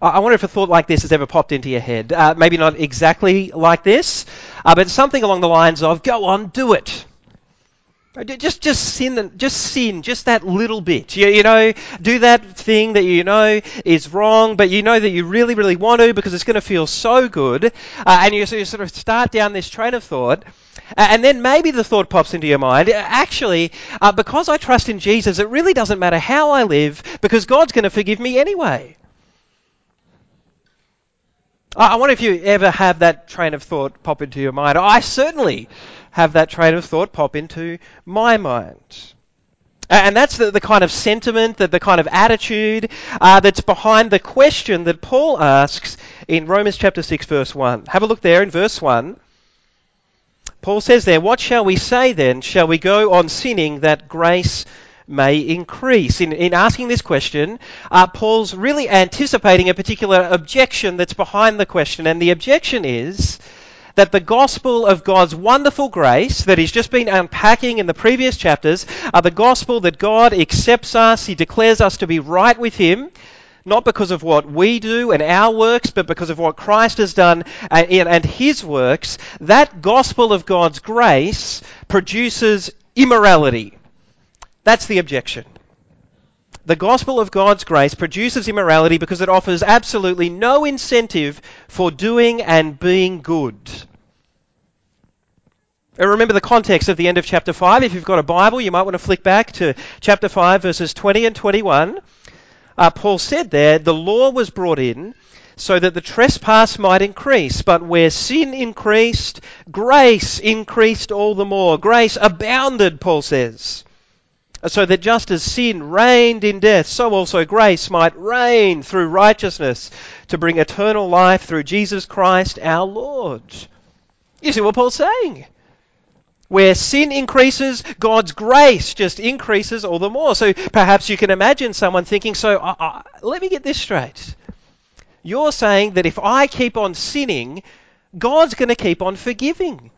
I wonder if a thought like this has ever popped into your head. Uh, maybe not exactly like this, uh, but something along the lines of, go on, do it. Just, just sin, just sin, just that little bit. You, you know, do that thing that you know is wrong, but you know that you really, really want to because it's going to feel so good, uh, and you, so you sort of start down this train of thought, and then maybe the thought pops into your mind, actually, uh, because I trust in Jesus, it really doesn't matter how I live because God's going to forgive me anyway. I wonder if you ever have that train of thought pop into your mind. I certainly have that train of thought pop into my mind. And that's the, the kind of sentiment, the, the kind of attitude uh, that's behind the question that Paul asks in Romans chapter 6, verse 1. Have a look there in verse 1. Paul says there, What shall we say then? Shall we go on sinning that grace may increase? In, in asking this question, uh, Paul's really anticipating a particular objection that's behind the question. And the objection is that the gospel of God's wonderful grace that he's just been unpacking in the previous chapters are the gospel that God accepts us, he declares us to be right with him, not because of what we do and our works, but because of what Christ has done and, and his works, that gospel of God's grace produces immorality. That's the objection. The gospel of God's grace produces immorality because it offers absolutely no incentive for doing and being good. Remember the context of the end of chapter 5. If you've got a Bible, you might want to flick back to chapter 5, verses 20 and 21. Uh, Paul said there, the law was brought in so that the trespass might increase. But where sin increased, grace increased all the more. Grace abounded, Paul says so that just as sin reigned in death, so also grace might reign through righteousness to bring eternal life through Jesus Christ our Lord. You see what Paul's saying? Where sin increases, God's grace just increases all the more. So perhaps you can imagine someone thinking, so uh, uh, let me get this straight. You're saying that if I keep on sinning, God's going to keep on forgiving.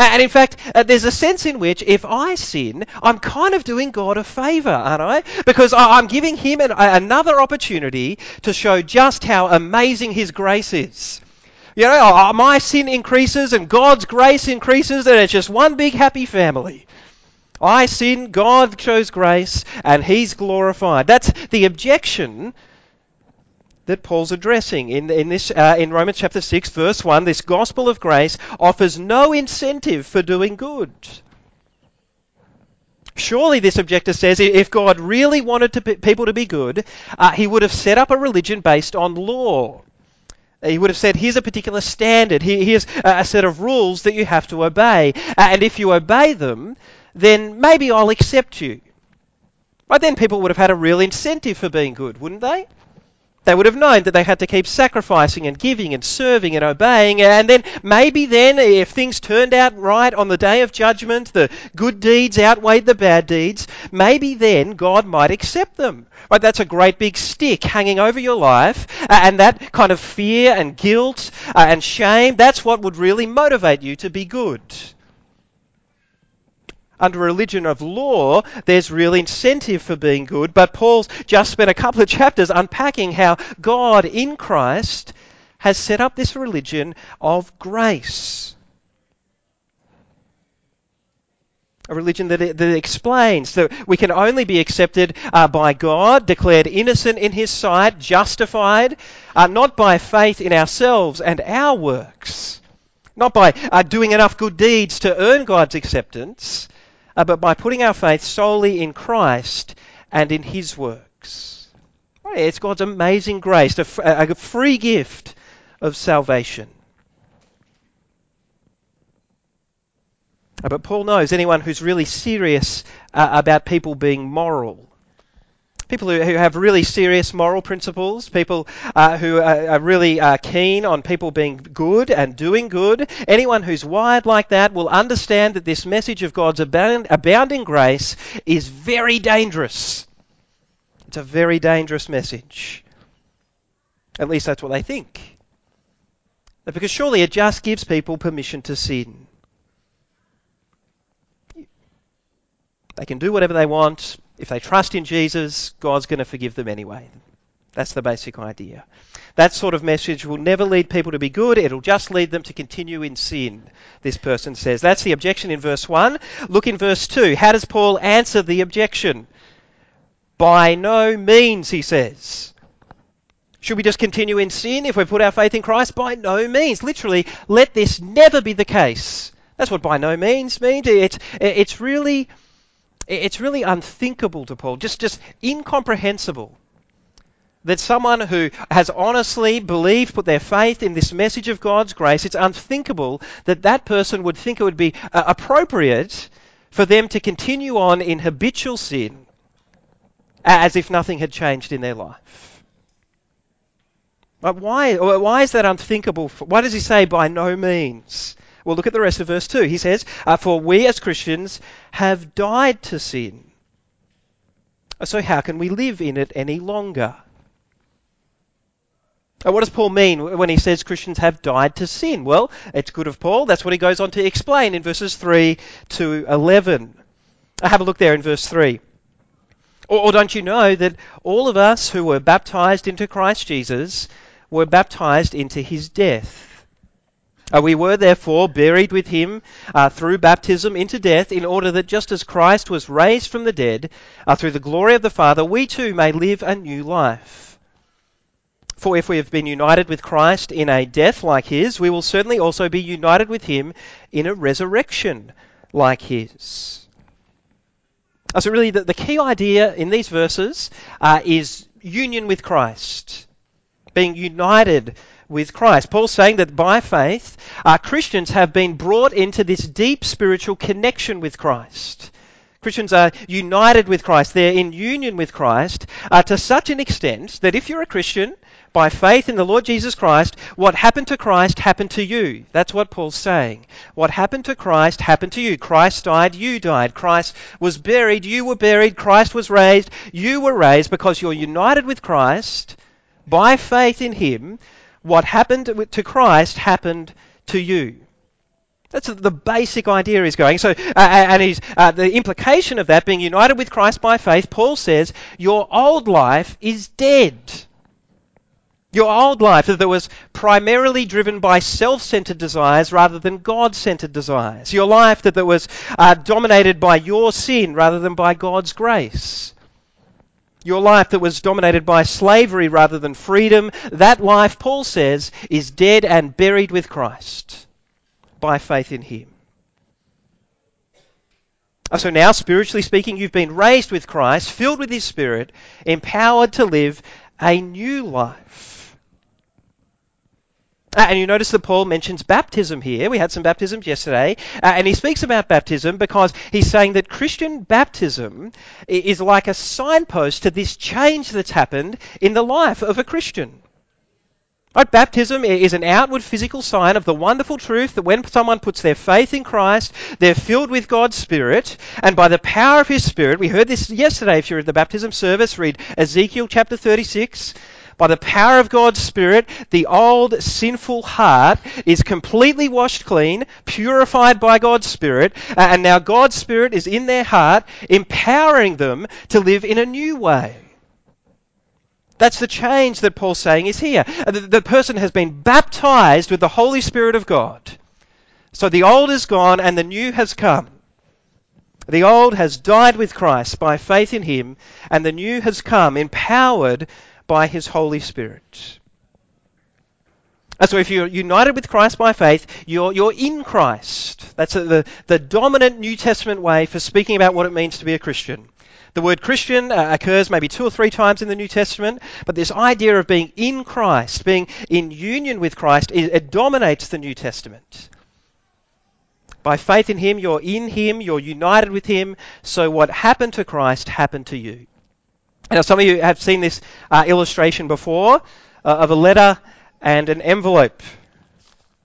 And in fact, uh, there's a sense in which if I sin, I'm kind of doing God a favour, aren't I? Because I'm giving Him an, another opportunity to show just how amazing His grace is. You know, my sin increases and God's grace increases, and it's just one big happy family. I sin, God shows grace, and He's glorified. That's the objection that Paul's addressing in, in, this, uh, in Romans chapter 6, verse 1. This gospel of grace offers no incentive for doing good. Surely, this objector says, if God really wanted to, people to be good, uh, he would have set up a religion based on law. He would have said, here's a particular standard, here's a set of rules that you have to obey. Uh, and if you obey them, then maybe I'll accept you. But then people would have had a real incentive for being good, wouldn't they? They would have known that they had to keep sacrificing and giving and serving and obeying. And then maybe then, if things turned out right on the day of judgment, the good deeds outweighed the bad deeds, maybe then God might accept them. Right? That's a great big stick hanging over your life. And that kind of fear and guilt uh, and shame, that's what would really motivate you to be good under a religion of law, there's real incentive for being good. But Paul's just spent a couple of chapters unpacking how God in Christ has set up this religion of grace. A religion that, that explains that we can only be accepted uh, by God, declared innocent in His sight, justified, uh, not by faith in ourselves and our works, not by uh, doing enough good deeds to earn God's acceptance, uh, but by putting our faith solely in Christ and in His works. It's God's amazing grace, a, free gift of salvation. Uh, but Paul knows anyone who's really serious uh, about people being moral people who, who have really serious moral principles, people uh, who are, are really uh, keen on people being good and doing good. Anyone who's wired like that will understand that this message of God's abound, abounding grace is very dangerous. It's a very dangerous message. At least that's what they think. Because surely it just gives people permission to sin. They can do whatever they want. If they trust in Jesus, God's going to forgive them anyway. That's the basic idea. That sort of message will never lead people to be good, it'll just lead them to continue in sin, this person says. That's the objection in verse 1. Look in verse 2. How does Paul answer the objection? By no means, he says. Should we just continue in sin if we put our faith in Christ? By no means. Literally, let this never be the case. That's what by no means means. It's, it's really, it's really unthinkable to Paul, just, just incomprehensible that someone who has honestly believed, put their faith in this message of God's grace, it's unthinkable that that person would think it would be uh, appropriate for them to continue on in habitual sin as if nothing had changed in their life. But why, why is that unthinkable? Why does he say by no means? Well, look at the rest of verse 2. He says, uh, For we as Christians have died to sin. So how can we live in it any longer? What does Paul mean when he says Christians have died to sin? Well, it's good of Paul. That's what he goes on to explain in verses 3 to 11. Have a look there in verse 3. Or, or don't you know that all of us who were baptized into Christ Jesus were baptized into his death? Uh, we were therefore buried with him uh, through baptism into death, in order that just as Christ was raised from the dead uh, through the glory of the Father, we too may live a new life. For if we have been united with Christ in a death like his, we will certainly also be united with him in a resurrection like his. Uh, so, really, the, the key idea in these verses uh, is union with Christ, being united with Christ. Paul's saying that by faith, uh, Christians have been brought into this deep spiritual connection with Christ. Christians are united with Christ. They're in union with Christ uh, to such an extent that if you're a Christian, by faith in the Lord Jesus Christ, what happened to Christ happened to you. That's what Paul's saying. What happened to Christ happened to you. Christ died, you died. Christ was buried, you were buried. Christ was raised, you were raised because you're united with Christ by faith in Him. What happened to Christ happened to you. That's the basic idea he's going. So, uh, and he's, uh, the implication of that being united with Christ by faith, Paul says, your old life is dead. Your old life that was primarily driven by self centered desires rather than God centered desires. Your life that, that was uh, dominated by your sin rather than by God's grace. Your life that was dominated by slavery rather than freedom. That life, Paul says, is dead and buried with Christ by faith in Him. So now, spiritually speaking, you've been raised with Christ, filled with His Spirit, empowered to live a new life. Uh, and you notice that Paul mentions baptism here. We had some baptisms yesterday. Uh, and he speaks about baptism because he's saying that Christian baptism is like a signpost to this change that's happened in the life of a Christian. Right? Baptism is an outward physical sign of the wonderful truth that when someone puts their faith in Christ, they're filled with God's Spirit, and by the power of His Spirit, we heard this yesterday if you're at the baptism service, read Ezekiel chapter 36. By the power of God's Spirit, the old sinful heart is completely washed clean, purified by God's Spirit, and now God's Spirit is in their heart, empowering them to live in a new way. That's the change that Paul's saying is here. The, person has been baptized with the Holy Spirit of God. So the old is gone and the new has come. The old has died with Christ by faith in him, and the new has come, empowered by his Holy Spirit. So if you're united with Christ by faith, you're, you're in Christ. That's the, the dominant New Testament way for speaking about what it means to be a Christian. The word Christian uh, occurs maybe two or three times in the New Testament, but this idea of being in Christ, being in union with Christ, it, it dominates the New Testament. By faith in Him, you're in Him, you're united with Him, so what happened to Christ happened to you. Now, some of you have seen this uh, illustration before uh, of a letter and an envelope.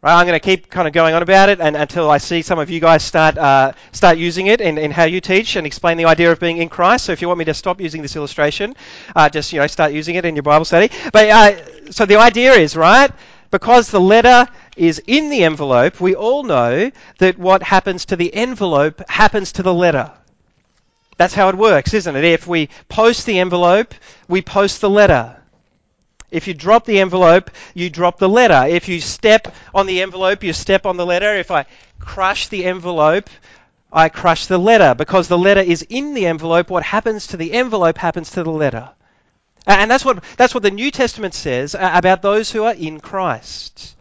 Right, I'm going to keep kind of going on about it and, until I see some of you guys start uh, start using it in, in how you teach and explain the idea of being in Christ. So if you want me to stop using this illustration, uh, just you know start using it in your Bible study. But uh, so the idea is right because the letter is in the envelope. We all know that what happens to the envelope happens to the letter. That's how it works, isn't it? If we post the envelope, we post the letter. If you drop the envelope, you drop the letter. If you step on the envelope, you step on the letter. If I crush the envelope, I crush the letter. Because the letter is in the envelope, what happens to the envelope happens to the letter. And that's what, that's what the New Testament says uh, about those who are in Christ.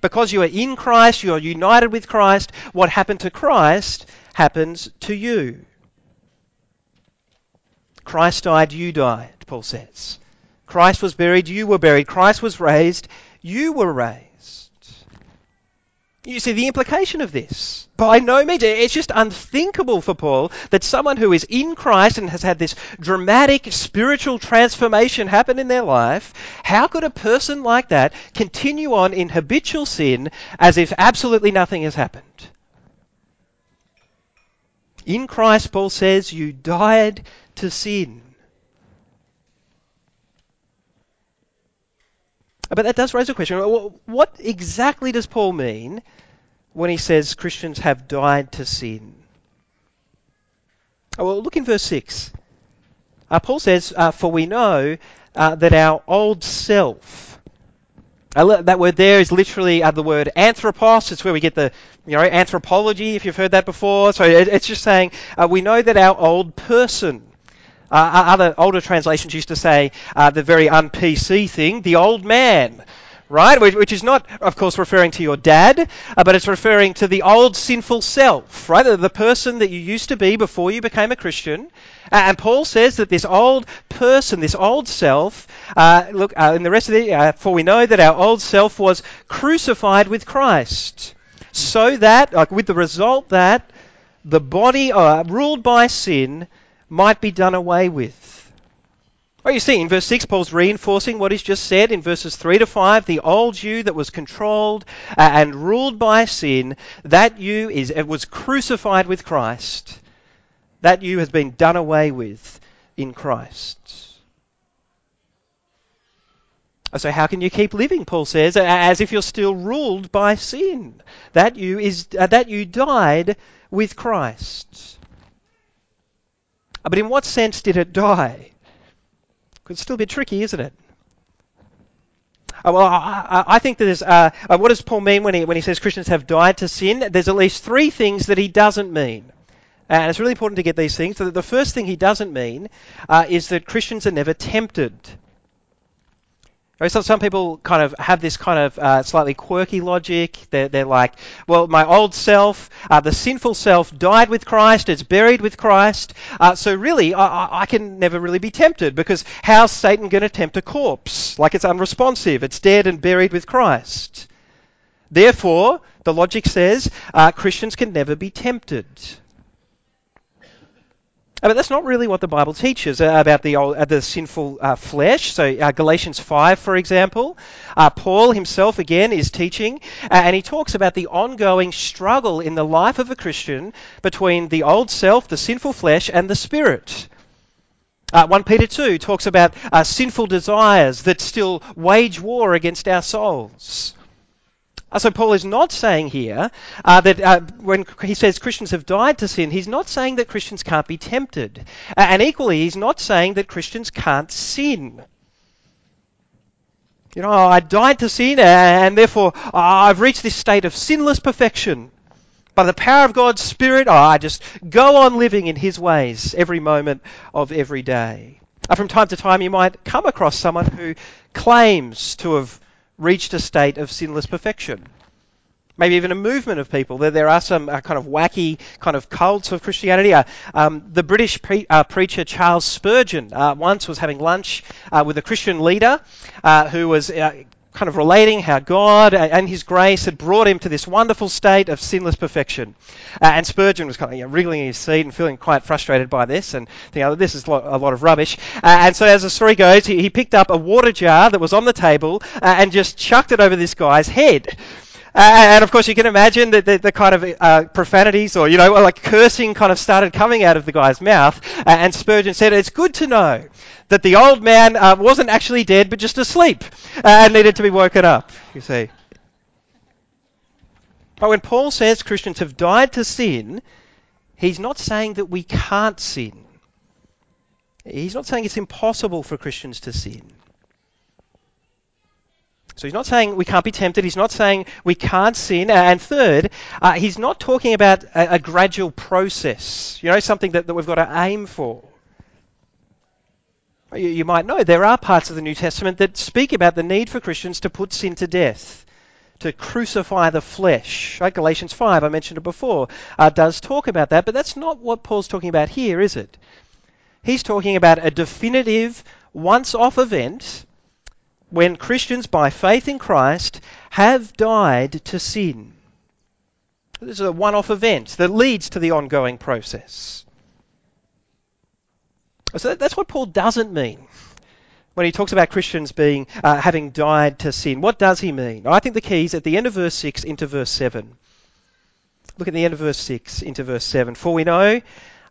Because you are in Christ, you are united with Christ, what happened to Christ happens to you. Christ died, you died, Paul says. Christ was buried, you were buried. Christ was raised, you were raised. You see the implication of this. By no means, it's just unthinkable for Paul that someone who is in Christ and has had this dramatic spiritual transformation happen in their life, how could a person like that continue on in habitual sin as if absolutely nothing has happened? In Christ, Paul says, you died to sin. But that does raise a question. What exactly does Paul mean when he says Christians have died to sin? Oh, well, look in verse 6. Uh, Paul says, uh, For we know uh, that our old self, that word there is literally uh, the word anthropos. It's where we get the you know anthropology, if you've heard that before. So it, it's just saying uh, we know that our old person, uh, other older translations used to say uh, the very un-PC thing, the old man, right? Which, is not, of course, referring to your dad, uh, but it's referring to the old sinful self, right? The, the, person that you used to be before you became a Christian. And Paul says that this old person, this old self, uh, look, uh, in the rest of the, uh, for we know that our old self was crucified with Christ, so that, like, with the result that the body ruled by sin might be done away with. Well, you see, in verse 6, Paul's reinforcing what he's just said in verses 3 to 5. The old you that was controlled uh, and ruled by sin, that you is, it was crucified with Christ. That you has been done away with in Christ. So how can you keep living? Paul says, as if you're still ruled by sin. That you is uh, that you died with Christ. But in what sense did it die? Could still be tricky, isn't it? Uh, well, I, I, think there's. Uh, uh, what does Paul mean when he when he says Christians have died to sin? There's at least three things that he doesn't mean, and it's really important to get these things. So the first thing he doesn't mean uh, is that Christians are never tempted. So some people kind of have this kind of uh, slightly quirky logic. They're, they're, like, well, my old self, uh, the sinful self, died with Christ, it's buried with Christ. Uh, so really, I, I, can never really be tempted because how's Satan going to tempt a corpse? Like it's unresponsive, it's dead and buried with Christ. Therefore, the logic says uh, Christians can never be tempted. Uh, but that's not really what the Bible teaches uh, about the, old, uh, the sinful uh, flesh. So, uh, Galatians 5, for example, uh, Paul himself again is teaching, and he talks about the ongoing struggle in the life of a Christian between the old self, the sinful flesh, and the spirit. 1 Peter 2 talks about sinful desires that still wage war against our souls. Uh, so Paul is not saying here uh, that uh, when he says Christians have died to sin, he's not saying that Christians can't be tempted. Uh, and equally, he's not saying that Christians can't sin. You know, I died to sin and therefore uh, I've reached this state of sinless perfection. By the power of God's Spirit, oh, I just go on living in His ways every moment of every day. Uh, from time to time, you might come across someone who claims to have reached a state of sinless perfection. Maybe even a movement of people. There, there are some uh, kind of wacky kind of cults of Christianity. Uh, um, the British pre- uh, preacher Charles Spurgeon uh, once was having lunch uh, with a Christian leader who was kind of relating how God and His grace had brought him to this wonderful state of sinless perfection. Uh, and Spurgeon was kind of you know, wriggling in his seat and feeling quite frustrated by this and thinking, oh, this is a lot of rubbish. Uh, and so, as the story goes, he, he, picked up a water jar that was on the table uh, and just chucked it over this guy's head. And of course, you can imagine that the, the, kind of uh, profanities or, you know, like cursing kind of started coming out of the guy's mouth. And Spurgeon said, It's good to know that the old man uh, wasn't actually dead but just asleep uh, and needed to be woken up, you see. But when Paul says Christians have died to sin, he's not saying that we can't sin. He's not saying it's impossible for Christians to sin. So he's not saying we can't be tempted. He's not saying we can't sin. And third, uh, he's not talking about a, a, gradual process, you know, something that, that we've got to aim for. You, you might know there are parts of the New Testament that speak about the need for Christians to put sin to death, to crucify the flesh. Right? Galatians 5, I mentioned it before, uh, does talk about that, but that's not what Paul's talking about here, is it? He's talking about a definitive, once off event when Christians, by faith in Christ, have died to sin. This is a one off event that leads to the ongoing process. So that's what Paul doesn't mean when he talks about Christians being uh, having died to sin. What does he mean? I think the key is at the end of verse 6 into verse 7. Look at the end of verse 6 into verse 7. For we know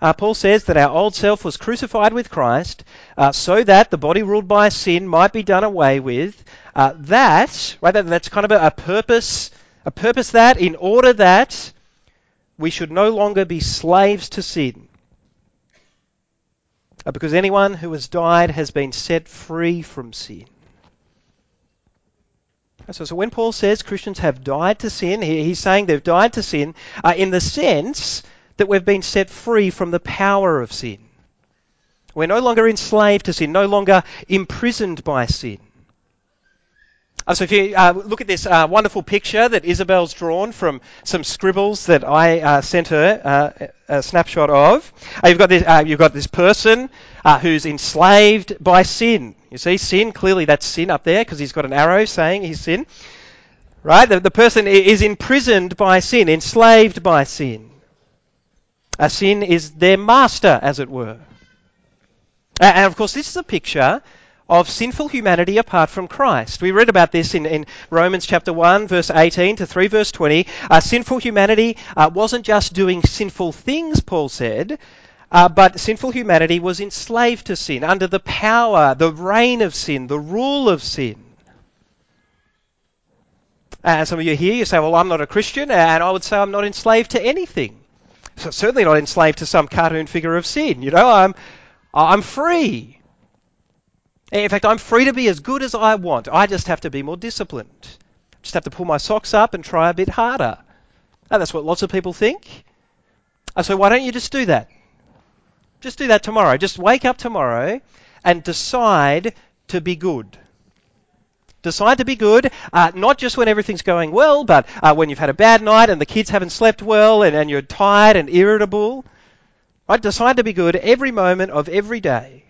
uh, Paul says that our old self was crucified with Christ uh, so that the body ruled by sin might be done away with. Uh, that, right, that, that's kind of a, a purpose, a purpose that in order that we should no longer be slaves to sin. Uh, because anyone who has died has been set free from sin. So, so when Paul says Christians have died to sin, he, he's saying they've died to sin uh, in the sense that we've been set free from the power of sin. We're no longer enslaved to sin, no longer imprisoned by sin. Uh, so if you uh, look at this uh, wonderful picture that Isabel's drawn from some scribbles that I uh, sent her uh, a snapshot of, uh, you've got this you've got this person who's enslaved by sin. You see, sin clearly that's sin up there because he's got an arrow saying he's sin. Right, the, the person is imprisoned by sin, enslaved by sin. A sin is their master, as it were. And of course, this is a picture of sinful humanity apart from Christ. We read about this in, in Romans chapter 1, verse 18 to 3, verse 20. Uh, sinful humanity uh, wasn't just doing sinful things, Paul said, uh, but sinful humanity was enslaved to sin, under the power, the reign of sin, the rule of sin. And some of you here, you say, well, I'm not a Christian, and I would say I'm not enslaved to anything certainly not enslaved to some cartoon figure of sin. You know, I'm, I'm free. In fact, I'm free to be as good as I want. I just have to be more disciplined. Just have to pull my socks up and try a bit harder. And that's what lots of people think. I So why don't you just do that? Just do that tomorrow. Just wake up tomorrow and decide to be good. Decide to be good, uh, not just when everything's going well, but uh, when you've had a bad night and the kids haven't slept well and, and you're tired and irritable. Right? Decide to be good every moment of every day.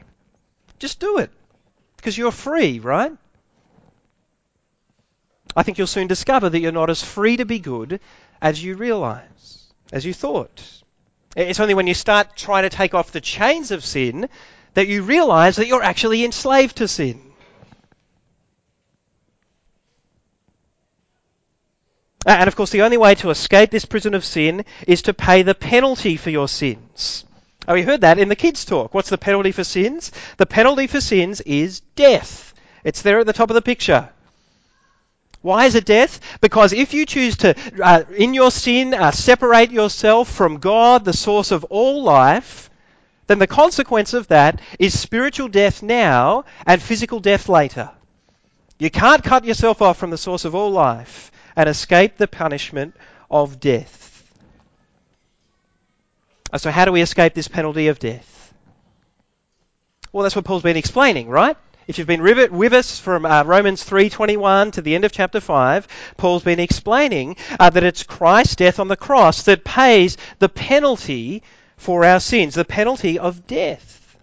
Just do it. Because you're free, right? I think you'll soon discover that you're not as free to be good as you realize, as you thought. It's only when you start trying to take off the chains of sin that you realize that you're actually enslaved to sin. And of course, the only way to escape this prison of sin is to pay the penalty for your sins. Oh, we heard that in the kids' talk. What's the penalty for sins? The penalty for sins is death. It's there at the top of the picture. Why is it death? Because if you choose to, uh, in your sin, uh, separate yourself from God, the source of all life, then the consequence of that is spiritual death now and physical death later. You can't cut yourself off from the source of all life and escape the punishment of death. So, how do we escape this penalty of death? Well, that's what Paul's been explaining, right? If you've been with us from uh, Romans 3:21 to the end of chapter 5, Paul's been explaining uh, that it's Christ's death on the cross that pays the penalty for our sins, the penalty of death.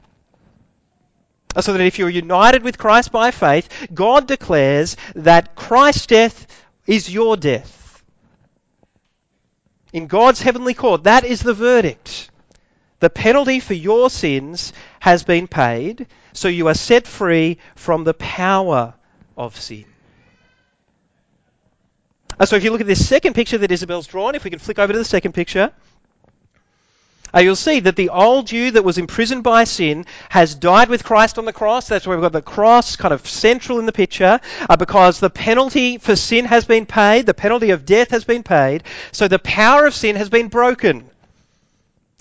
So that if you're united with Christ by faith, God declares that Christ's death is your death. In God's heavenly court, that is the verdict. The penalty for your sins has been paid, so you are set free from the power of sin. Uh, so if you look at this second picture that Isabel's drawn, if we can flick over to the second picture, uh, you'll see that the old you that was imprisoned by sin has died with Christ on the cross. That's why we've got the cross kind of central in the picture uh, because the penalty for sin has been paid, the penalty of death has been paid, so the power of sin has been broken.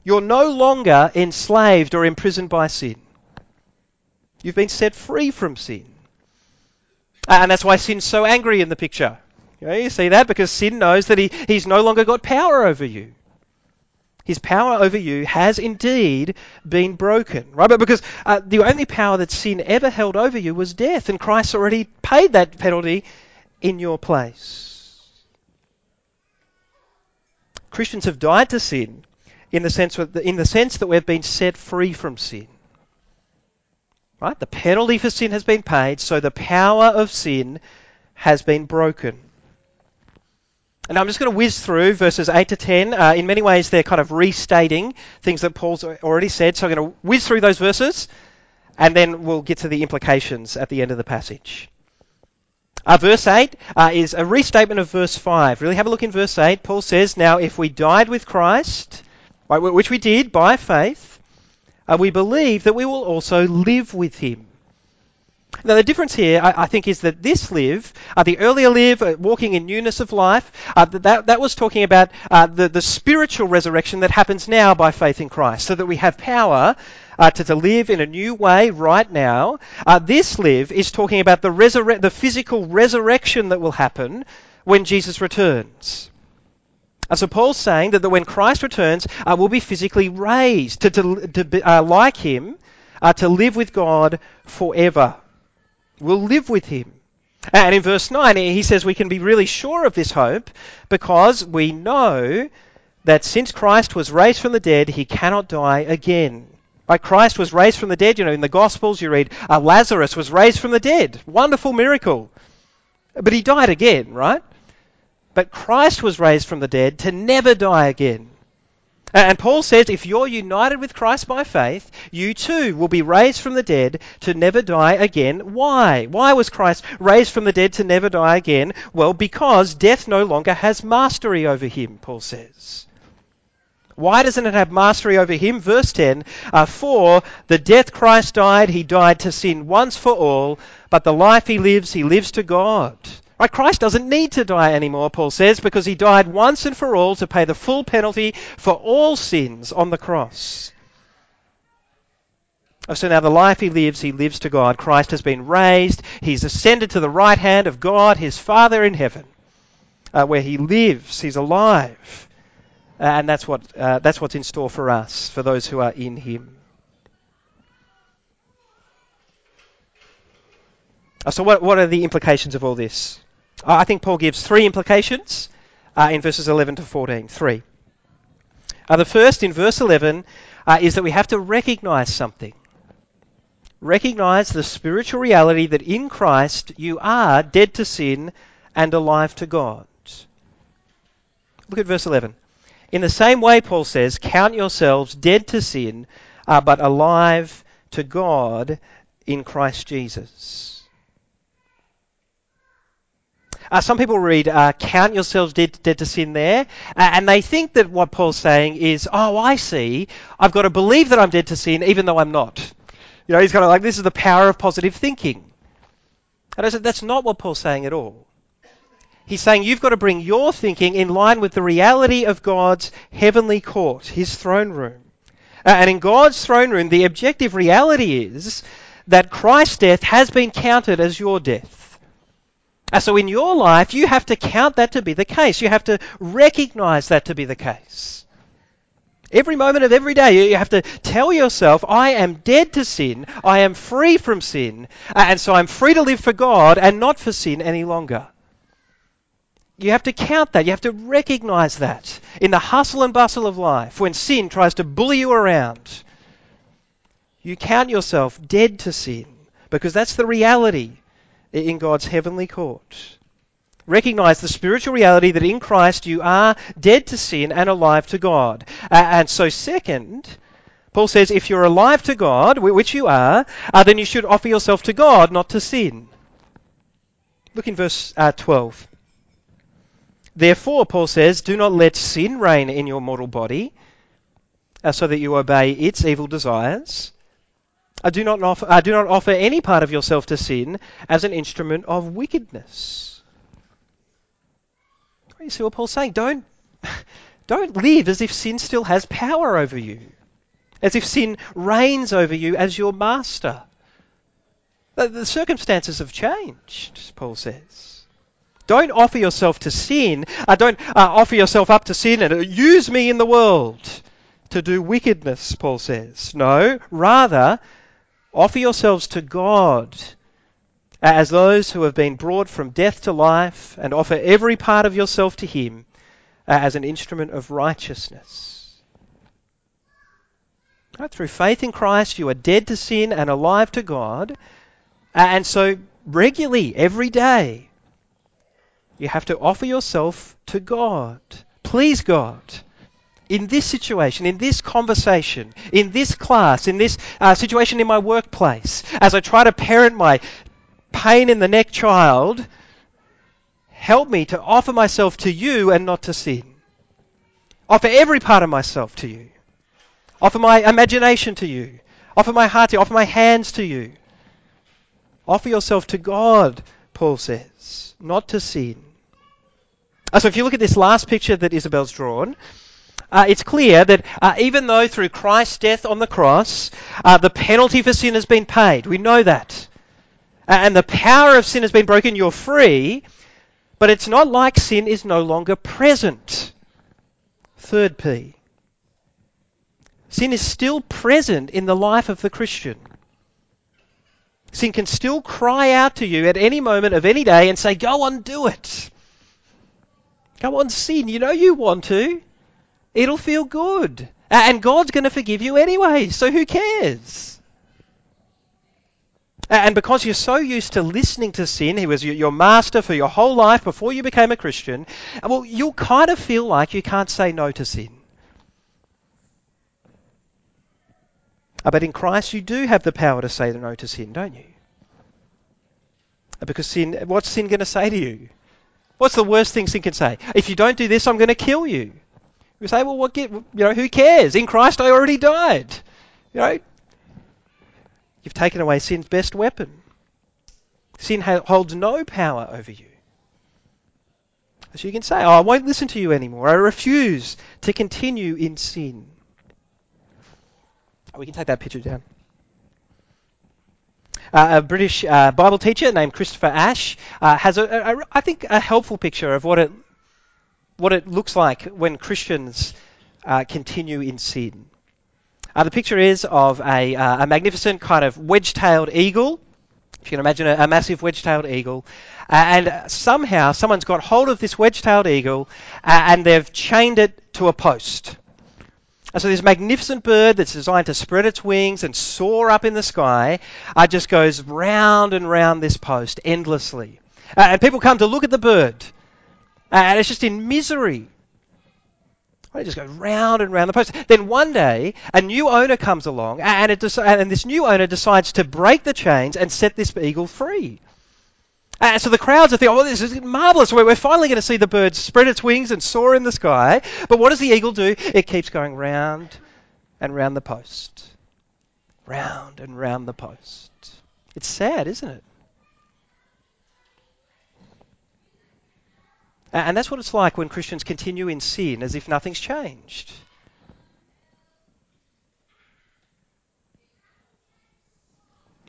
You're no longer enslaved or imprisoned by sin. You've been set free from sin. And that's why sin's so angry in the picture. You, know, you see that? Because sin knows that he, he's no longer got power over you. His power over you has indeed been broken, right? But because uh, the only power that sin ever held over you was death, and Christ already paid that penalty in your place. Christians have died to sin in the sense in the sense that we've been set free from sin. Right? The penalty for sin has been paid, so the power of sin has been broken. And I'm just going to whiz through verses 8 to 10. Uh, in many ways, they're kind of restating things that Paul's already said. So I'm going to whiz through those verses, and then we'll get to the implications at the end of the passage. Uh, verse 8 uh, is a restatement of verse 5. Really have a look in verse 8. Paul says, Now if we died with Christ, which we did by faith, uh, we believe that we will also live with him. Now, the difference here, I, I think, is that this live, uh, the earlier live, uh, walking in newness of life, uh, that, that was talking about uh, the, the spiritual resurrection that happens now by faith in Christ, so that we have power uh, to, to live in a new way right now. Uh, this live is talking about the, resurre- the physical resurrection that will happen when Jesus returns. And so Paul's saying that, that when Christ returns, uh, we'll be physically raised to, to, to be, uh, like him, uh, to live with God forever. We'll live with him. And in verse 9, he says we can be really sure of this hope because we know that since Christ was raised from the dead, he cannot die again. Like Christ was raised from the dead, you know, in the Gospels you read uh, Lazarus was raised from the dead. Wonderful miracle. But he died again, right? But Christ was raised from the dead to never die again. And Paul says if you're united with Christ by faith, you too will be raised from the dead to never die again. Why? Why was Christ raised from the dead to never die again? Well, because death no longer has mastery over him, Paul says. Why doesn't it have mastery over him? Verse 10 uh, For the death Christ died, he died to sin once for all, but the life he lives, he lives to God. Right? Christ doesn't need to die anymore, Paul says, because he died once and for all to pay the full penalty for all sins on the cross. So now the life he lives, he lives to God. Christ has been raised. He's ascended to the right hand of God, his Father in heaven, uh, where he lives. He's alive. Uh, and that's, what, uh, that's what's in store for us, for those who are in him. Uh, so, what, what are the implications of all this? I think Paul gives three implications uh, in verses 11 to 14. Three. Uh, the first, in verse 11, uh, is that we have to recognize something. Recognize the spiritual reality that in Christ you are dead to sin and alive to God. Look at verse 11. In the same way, Paul says, count yourselves dead to sin, uh, but alive to God in Christ Jesus. Uh, some people read, uh, count yourselves dead, dead to sin there, uh, and they think that what Paul's saying is, oh, I see, I've got to believe that I'm dead to sin even though I'm not. You know, he's kind of like, this is the power of positive thinking. And I said, that's not what Paul's saying at all. He's saying you've got to bring your thinking in line with the reality of God's heavenly court, his throne room. Uh, and in God's throne room, the objective reality is that Christ's death has been counted as your death. Uh, so in your life, you have to count that to be the case. You have to recognize that to be the case. Every moment of every day, you have to tell yourself, I am dead to sin, I am free from sin, and so I'm free to live for God and not for sin any longer. You have to count that. You have to recognize that in the hustle and bustle of life when sin tries to bully you around. You count yourself dead to sin because that's the reality in God's heavenly court. Recognize the spiritual reality that in Christ you are dead to sin and alive to God. And so, second, Paul says if you're alive to God, which you are, uh, then you should offer yourself to God, not to sin. Look in verse uh, 12. Therefore, Paul says, do not let sin reign in your mortal body, uh, so that you obey its evil desires. I do not offer, I do not offer any part of yourself to sin as an instrument of wickedness. You see what Paul's saying? Don't, don't live as if sin still has power over you, as if sin reigns over you as your master. The, the circumstances have changed, Paul says. Don't offer yourself to sin. Uh, don't uh, offer yourself up to sin and use me in the world to do wickedness, Paul says. No, rather, offer yourselves to God as those who have been brought from death to life and offer every part of yourself to Him as an instrument of righteousness. Right, through faith in Christ, you are dead to sin and alive to God. And so, regularly, every day, you have to offer yourself to God. Please God. In this situation, in this conversation, in this class, in this uh, situation in my workplace, as I try to parent my pain in the neck child, help me to offer myself to you and not to sin. Offer every part of myself to you. Offer my imagination to you. Offer my heart to you. Offer my hands to you. Offer yourself to God, Paul says, not to sin. Uh, so if you look at this last picture that Isabel's drawn, uh, it's clear that uh, even though through Christ's death on the cross, uh, the penalty for sin has been paid, we know that, and the power of sin has been broken, you're free, but it's not like sin is no longer present. Third P. Sin is still present in the life of the Christian. Sin can still cry out to you at any moment of any day and say, Go on, do it. Go on, sin. You know you want to. It'll feel good. And God's going to forgive you anyway, so who cares? And because you're so used to listening to sin, he was your master for your whole life before you became a Christian, well, you'll kind of feel like you can't say no to sin. Uh, but in Christ, you do have the power to say no to sin, don't you? Uh, because sin, what's sin going to say to you? What's the worst thing sin can say? If you don't do this, I'm going to kill you. You say, well, what get, you know, who cares? In Christ, I already died. You know, you've taken away sin's best weapon. Sin ha- holds no power over you. So you can say, oh, I won't listen to you anymore. I refuse to continue in sin. We can take that picture down. Uh, a British uh, Bible teacher named Christopher Ash uh, has, a, a, a, I think, a helpful picture of what it what it looks like when Christians uh, continue in sin. Uh, the picture is of a, uh, a magnificent kind of wedge-tailed eagle. If you can imagine a, massive wedge-tailed eagle, and somehow someone's got hold of this wedge-tailed eagle and they've chained it to a post. And so this magnificent bird that's designed to spread its wings and soar up in the sky uh, just goes round and round this post endlessly. Uh, and people come to look at the bird. And it's just in misery. It just goes round and round the post. Then one day, a new owner comes along, and, it and this new owner decides to break the chains and set this eagle free. Uh, so the crowds are thinking, oh, this is marvelous. We're finally going to see the bird spread its wings and soar in the sky. But what does the eagle do? It keeps going round and round the post. Round and round the post. It's sad, isn't it? And that's what it's like when Christians continue in sin as if nothing's changed.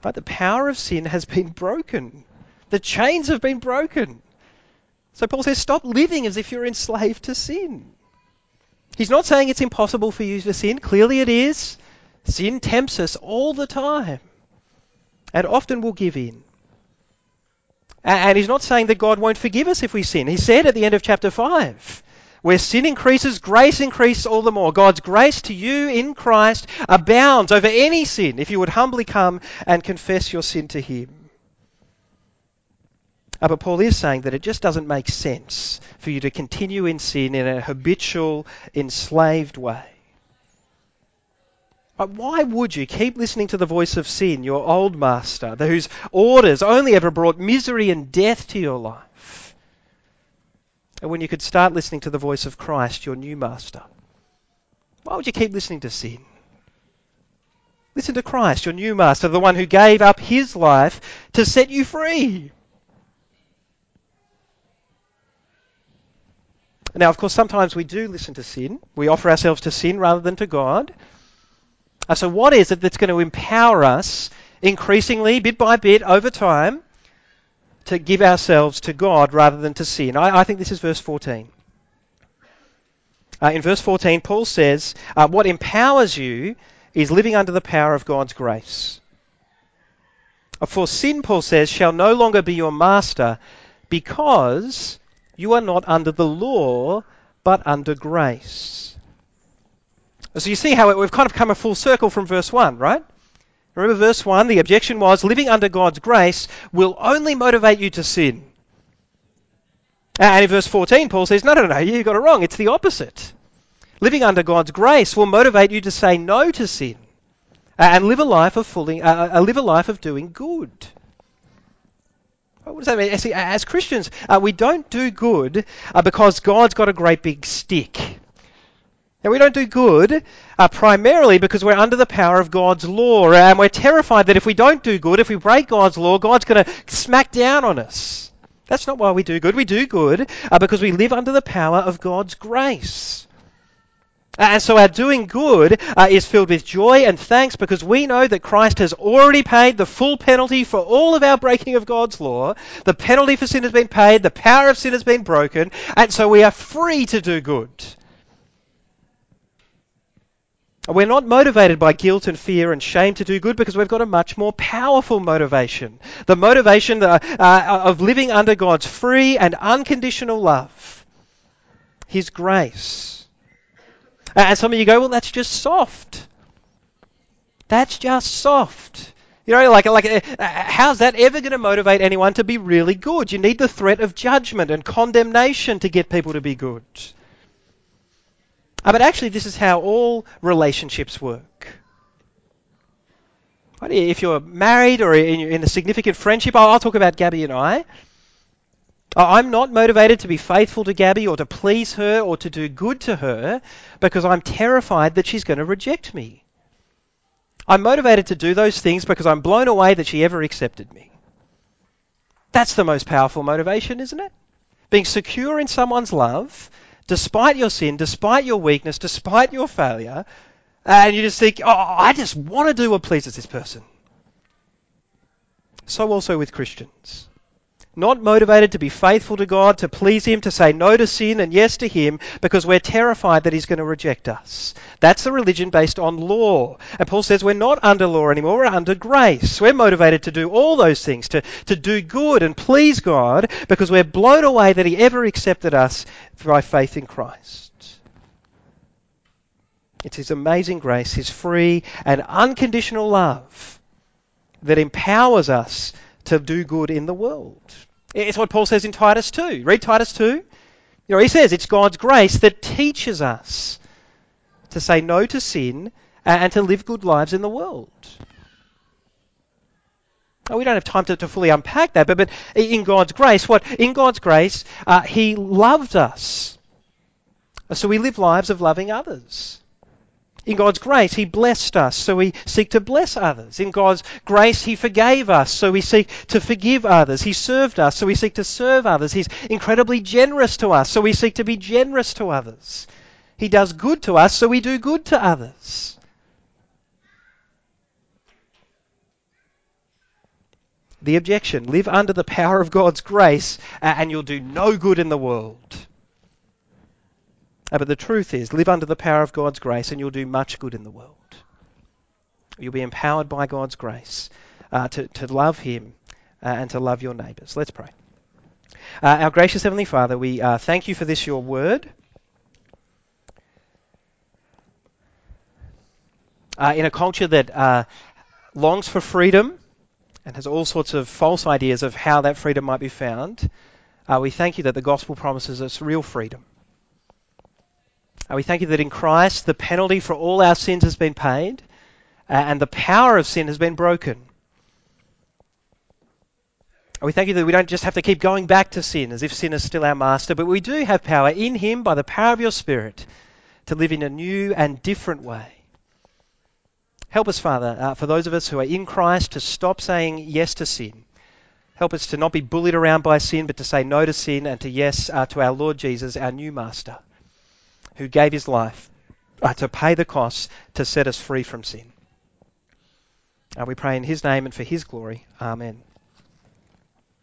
But the power of sin has been broken. The chains have been broken. So Paul says, stop living as if you're enslaved to sin. He's not saying it's impossible for you to sin. Clearly it is. Sin tempts us all the time. And often we'll give in. And he's not saying that God won't forgive us if we sin. He said at the end of chapter 5, where sin increases, grace increases all the more. God's grace to you in Christ abounds over any sin if you would humbly come and confess your sin to Him. Uh, but Paul is saying that it just doesn't make sense for you to continue in sin in a habitual, enslaved way. But why would you keep listening to the voice of sin, your old master, whose orders only ever brought misery and death to your life? And when you could start listening to the voice of Christ, your new master, why would you keep listening to sin? Listen to Christ, your new master, the one who gave up his life to set you free. Now, of course, sometimes we do listen to sin. We offer ourselves to sin rather than to God. Uh, so, what is it that's going to empower us increasingly, bit by bit, over time, to give ourselves to God rather than to sin. I, I think this is verse 14. Uh, in verse 14, Paul says, uh, What empowers you is living under the power of God's grace. Uh, for sin, Paul says, shall no longer be your master because you are not under the law but under grace. So you see how we've kind of come a full circle from verse 1, right? Remember verse 1, the objection was living under God's grace will only motivate you to sin. And in verse 14, Paul says, no, no, no, you got it wrong. It's the opposite. Living under God's grace will motivate you to say no to sin and live a life of fully, uh, live a life of doing good. What does that mean? See, as Christians, uh, we don't do good uh, because God's got a great big stick. And we don't do good uh, primarily because we're under the power of God's law, and we're terrified that if we don't do good, if we break God's law, God's going to smack down on us. That's not why we do good. We do good uh, because we live under the power of God's grace. And so our doing good uh, is filled with joy and thanks because we know that Christ has already paid the full penalty for all of our breaking of God's law. The penalty for sin has been paid, the power of sin has been broken, and so we are free to do good. We're not motivated by guilt and fear and shame to do good because we've got a much more powerful motivation. The motivation uh, uh, of living under God's free and unconditional love, His grace. And some of you go, well, that's just soft. That's just soft. You know, like, like, uh, how's that ever going to motivate anyone to be really good? You need the threat of judgment and condemnation to get people to be good. Uh, but actually, this is how all relationships work. If you're married or in a significant friendship, I'll talk about Gabby and I. I'm not motivated to be faithful to Gabby or to please her or to do good to her because I'm terrified that she's going to reject me. I'm motivated to do those things because I'm blown away that she ever accepted me. That's the most powerful motivation, isn't it? Being secure in someone's love despite your sin, despite your weakness, despite your failure, and you just think, oh, I just want to do what pleases this person. So also with Christians not motivated to be faithful to God, to please Him, to say no to sin and yes to Him, because we're terrified that He's going to reject us. That's a religion based on law. And Paul says we're not under law anymore, we're under grace. We're motivated to do all those things, to, to do good and please God, because we're blown away that He ever accepted us by faith in Christ. It's His amazing grace, His free and unconditional love that empowers us to do good in the world. It's what Paul says in Titus 2. Read Titus 2. You know, he says it's God's grace that teaches us to say no to sin and to live good lives in the world. we don't have time to, to, fully unpack that, but, but in God's grace, what in God's grace, uh, He loved us, so we live lives of loving others. In God's grace, He blessed us, so we seek to bless others. In God's grace, He forgave us, so we seek to forgive others. He served us, so we seek to serve others. He's incredibly generous to us, so we seek to be generous to others. He does good to us, so we do good to others. The objection live under the power of God's grace, uh, and you'll do no good in the world. Uh, but the truth is, live under the power of God's grace and you'll do much good in the world. You'll be empowered by God's grace uh, to, to love Him uh, and to love your neighbours. Let's pray. Uh, our gracious Heavenly Father, we uh, thank you for this, your word. In a culture that longs for freedom and has all sorts of false ideas of how that freedom might be found, we thank you that the gospel promises us real freedom. We thank you that in Christ the penalty for all our sins has been paid uh, and the power of sin has been broken. We thank you that we don't just have to keep going back to sin as if sin is still our master, but we do have power in Him by the power of your Spirit to live in a new and different way. Help us, Father, uh, for those of us who are in Christ, to stop saying yes to sin. Help us to not be bullied around by sin, but to say no to sin and to yes uh, to our Lord Jesus, our new Master who gave his life uh, to pay the cost to set us free from sin. Uh, we pray in his name and for his glory. Amen.